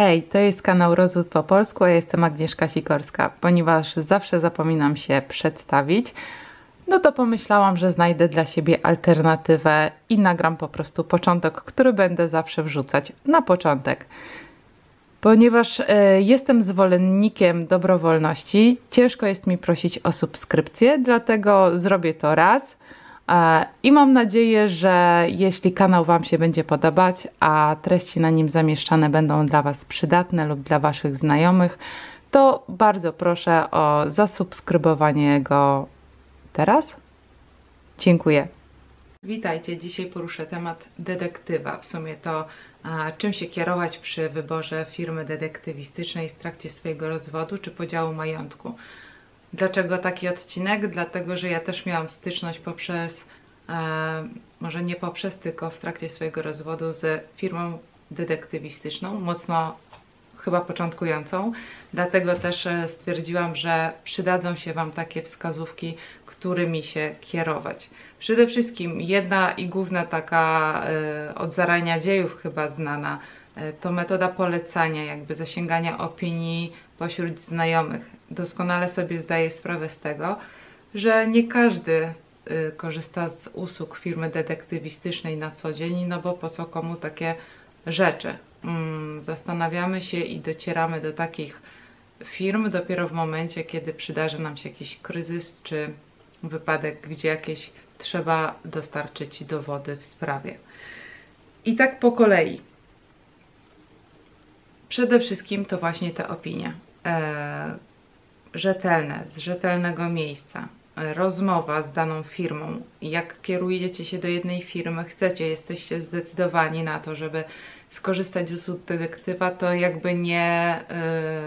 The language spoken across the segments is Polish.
Hej, to jest kanał Rozwód po polsku, ja jestem Agnieszka Sikorska. Ponieważ zawsze zapominam się przedstawić, no to pomyślałam, że znajdę dla siebie alternatywę i nagram po prostu początek, który będę zawsze wrzucać na początek. Ponieważ e, jestem zwolennikiem dobrowolności, ciężko jest mi prosić o subskrypcję, dlatego zrobię to raz. E, I mam nadzieję, że jeśli kanał Wam się będzie podobać, a treści na nim zamieszczane będą dla Was przydatne lub dla Waszych znajomych, to bardzo proszę o zasubskrybowanie go teraz. Dziękuję. Witajcie, dzisiaj poruszę temat detektywa. W sumie to a, czym się kierować przy wyborze firmy detektywistycznej w trakcie swojego rozwodu czy podziału majątku. Dlaczego taki odcinek? Dlatego, że ja też miałam styczność poprzez, e, może nie poprzez, tylko w trakcie swojego rozwodu z firmą detektywistyczną, mocno chyba początkującą. Dlatego też e, stwierdziłam, że przydadzą się Wam takie wskazówki, którymi się kierować. Przede wszystkim jedna i główna taka e, od zarania dziejów chyba znana e, to metoda polecania, jakby zasięgania opinii pośród znajomych. Doskonale sobie zdaję sprawę z tego, że nie każdy y, korzysta z usług firmy detektywistycznej na co dzień, no bo po co komu takie rzeczy. Mm, zastanawiamy się i docieramy do takich firm dopiero w momencie, kiedy przydarzy nam się jakiś kryzys czy wypadek, gdzie jakieś trzeba dostarczyć dowody w sprawie. I tak po kolei. Przede wszystkim to właśnie te opinie. Rzetelne, z rzetelnego miejsca. Rozmowa z daną firmą. Jak kierujecie się do jednej firmy, chcecie, jesteście zdecydowani na to, żeby skorzystać z usług detektywa, to jakby nie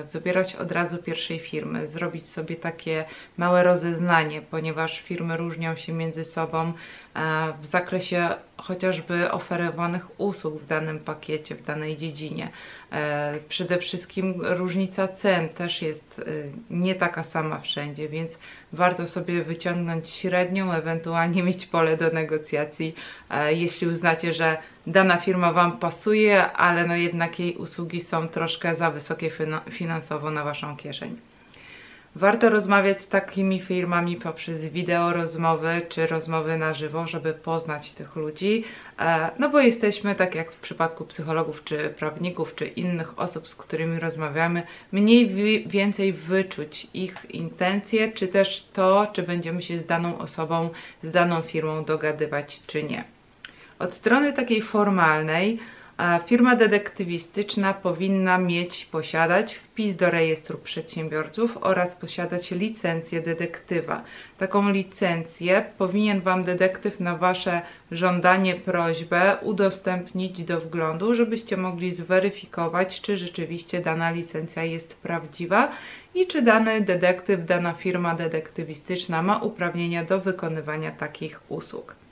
y, wybierać od razu pierwszej firmy, zrobić sobie takie małe rozeznanie, ponieważ firmy różnią się między sobą y, w zakresie chociażby oferowanych usług w danym pakiecie, w danej dziedzinie. Y, przede wszystkim różnica cen też jest nie taka sama wszędzie, więc warto sobie wyciągnąć średnią, ewentualnie mieć pole do negocjacji, jeśli uznacie, że dana firma Wam pasuje, ale no jednak jej usługi są troszkę za wysokie finansowo na Waszą kieszeń. Warto rozmawiać z takimi firmami poprzez wideo rozmowy czy rozmowy na żywo, żeby poznać tych ludzi, e, no bo jesteśmy, tak jak w przypadku psychologów czy prawników czy innych osób, z którymi rozmawiamy, mniej więcej wyczuć ich intencje, czy też to, czy będziemy się z daną osobą, z daną firmą dogadywać, czy nie. Od strony takiej formalnej firma detektywistyczna powinna mieć, posiadać wpis do rejestru przedsiębiorców oraz posiadać licencję detektywa. Taką licencję powinien Wam detektyw na Wasze żądanie, prośbę udostępnić do wglądu, żebyście mogli zweryfikować, czy rzeczywiście dana licencja jest prawdziwa i czy dany detektyw, dana firma detektywistyczna ma uprawnienia do wykonywania takich usług.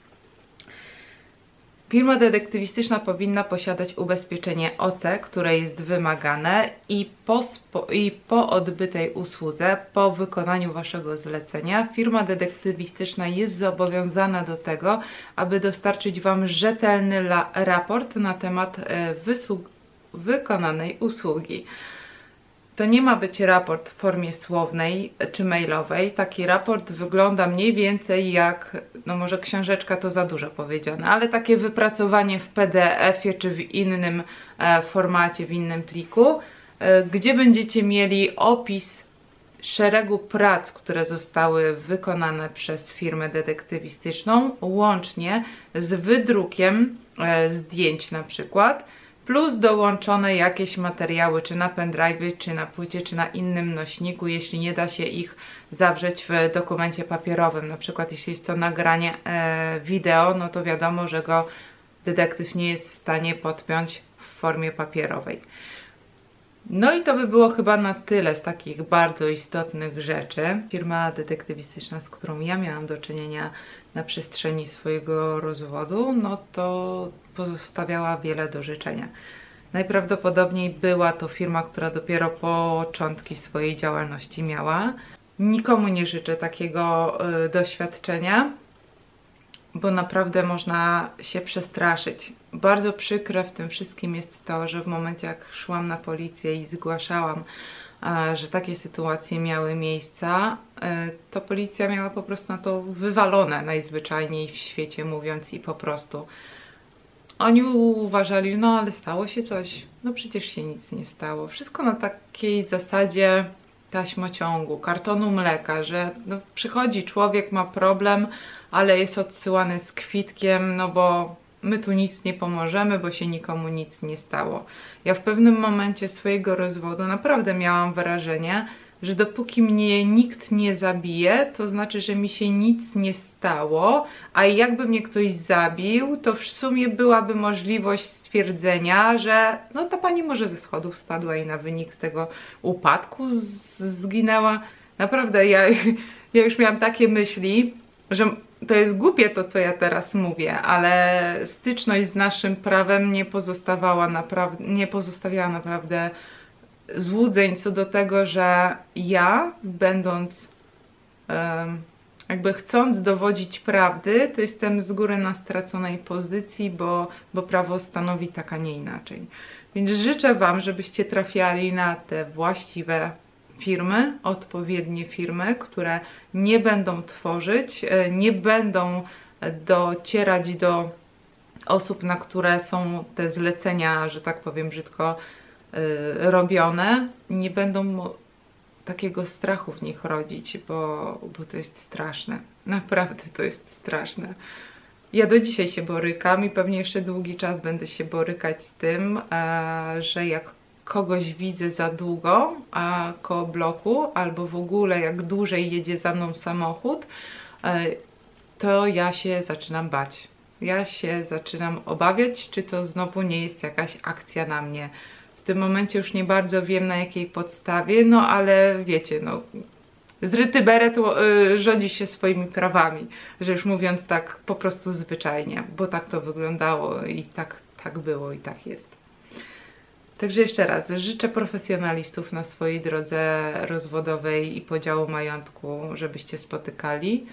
Firma detektywistyczna powinna posiadać ubezpieczenie OC, które jest wymagane i po, i po odbytej usłudze, po wykonaniu Waszego zlecenia, firma detektywistyczna jest zobowiązana do tego, aby dostarczyć Wam rzetelny raport na temat e, wykonanej usługi. To nie ma być raport w formie słownej czy mailowej. Taki raport wygląda mniej więcej jak, no może książeczka to za dużo powiedziane, ale takie wypracowanie w PDF-ie czy w innym e, formacie, w innym pliku, e, gdzie będziecie mieli opis szeregu prac, które zostały wykonane przez firmę detektywistyczną, łącznie z wydrukiem e, zdjęć na przykład plus dołączone jakieś materiały, czy na pendrive, czy na płycie, czy na innym nośniku, jeśli nie da się ich zawrzeć w dokumencie papierowym. Na przykład jeśli jest to nagranie e, wideo, no to wiadomo, że go detektyw nie jest w stanie podpiąć w formie papierowej. No i to by było chyba na tyle z takich bardzo istotnych rzeczy. Firma detektywistyczna, z którą ja miałam do czynienia na przestrzeni swojego rozwodu, no to pozostawiała wiele do życzenia. Najprawdopodobniej była to firma, która dopiero początki swojej działalności miała. Nikomu nie życzę takiego y, doświadczenia, bo naprawdę można się przestraszyć. Bardzo przykre w tym wszystkim jest to, że w momencie jak szłam na policję i zgłaszałam, e, że takie sytuacje miały miejsca, e, to policja miała po prostu na to wywalone najzwyczajniej w świecie mówiąc i po prostu oni uważali, no ale stało się coś. No przecież się nic nie stało. Wszystko na takiej zasadzie taśmociągu, kartonu mleka, że no, przychodzi człowiek, ma problem, ale jest odsyłany z kwitkiem, no bo my tu nic nie pomożemy, bo się nikomu nic nie stało. Ja w pewnym momencie swojego rozwodu naprawdę miałam wrażenie, że dopóki mnie nikt nie zabije, to znaczy, że mi się nic nie stało, a jakby mnie ktoś zabił, to w sumie byłaby możliwość stwierdzenia, że no ta pani może ze schodów spadła i na wynik tego upadku zginęła. Naprawdę, ja, ja już miałam takie myśli, że to jest głupie to, co ja teraz mówię, ale styczność z naszym prawem nie pozostawała naprawdę, nie pozostawiała naprawdę złudzeń co do tego, że ja, będąc jakby chcąc dowodzić prawdy, to jestem z góry na straconej pozycji, bo, bo prawo stanowi tak, a nie inaczej. Więc życzę Wam, żebyście trafiali na te właściwe firmy, odpowiednie firmy, które nie będą tworzyć, e, nie będą docierać do osób, na które są te zlecenia, że tak powiem brzydko, Y, robione, nie będą takiego strachu w nich rodzić, bo, bo to jest straszne. Naprawdę to jest straszne. Ja do dzisiaj się borykam i pewnie jeszcze długi czas będę się borykać z tym, e, że jak kogoś widzę za długo a koło bloku, albo w ogóle jak dłużej jedzie za mną samochód, e, to ja się zaczynam bać. Ja się zaczynam obawiać, czy to znowu nie jest jakaś akcja na mnie w tym momencie już nie bardzo wiem na jakiej podstawie, no ale wiecie, no zryty beret y, rządzi się swoimi prawami, że już mówiąc tak po prostu zwyczajnie, bo tak to wyglądało i tak, tak było i tak jest. Także jeszcze raz, życzę profesjonalistów na swojej drodze rozwodowej i podziału majątku, żebyście spotykali.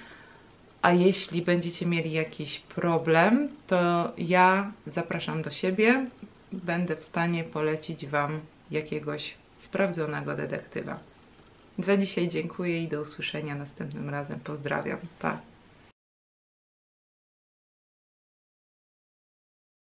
A jeśli będziecie mieli jakiś problem, to ja zapraszam do siebie będę w stanie polecić Wam jakiegoś sprawdzonego detektywa. Za dzisiaj dziękuję i do usłyszenia następnym razem. Pozdrawiam. Pa!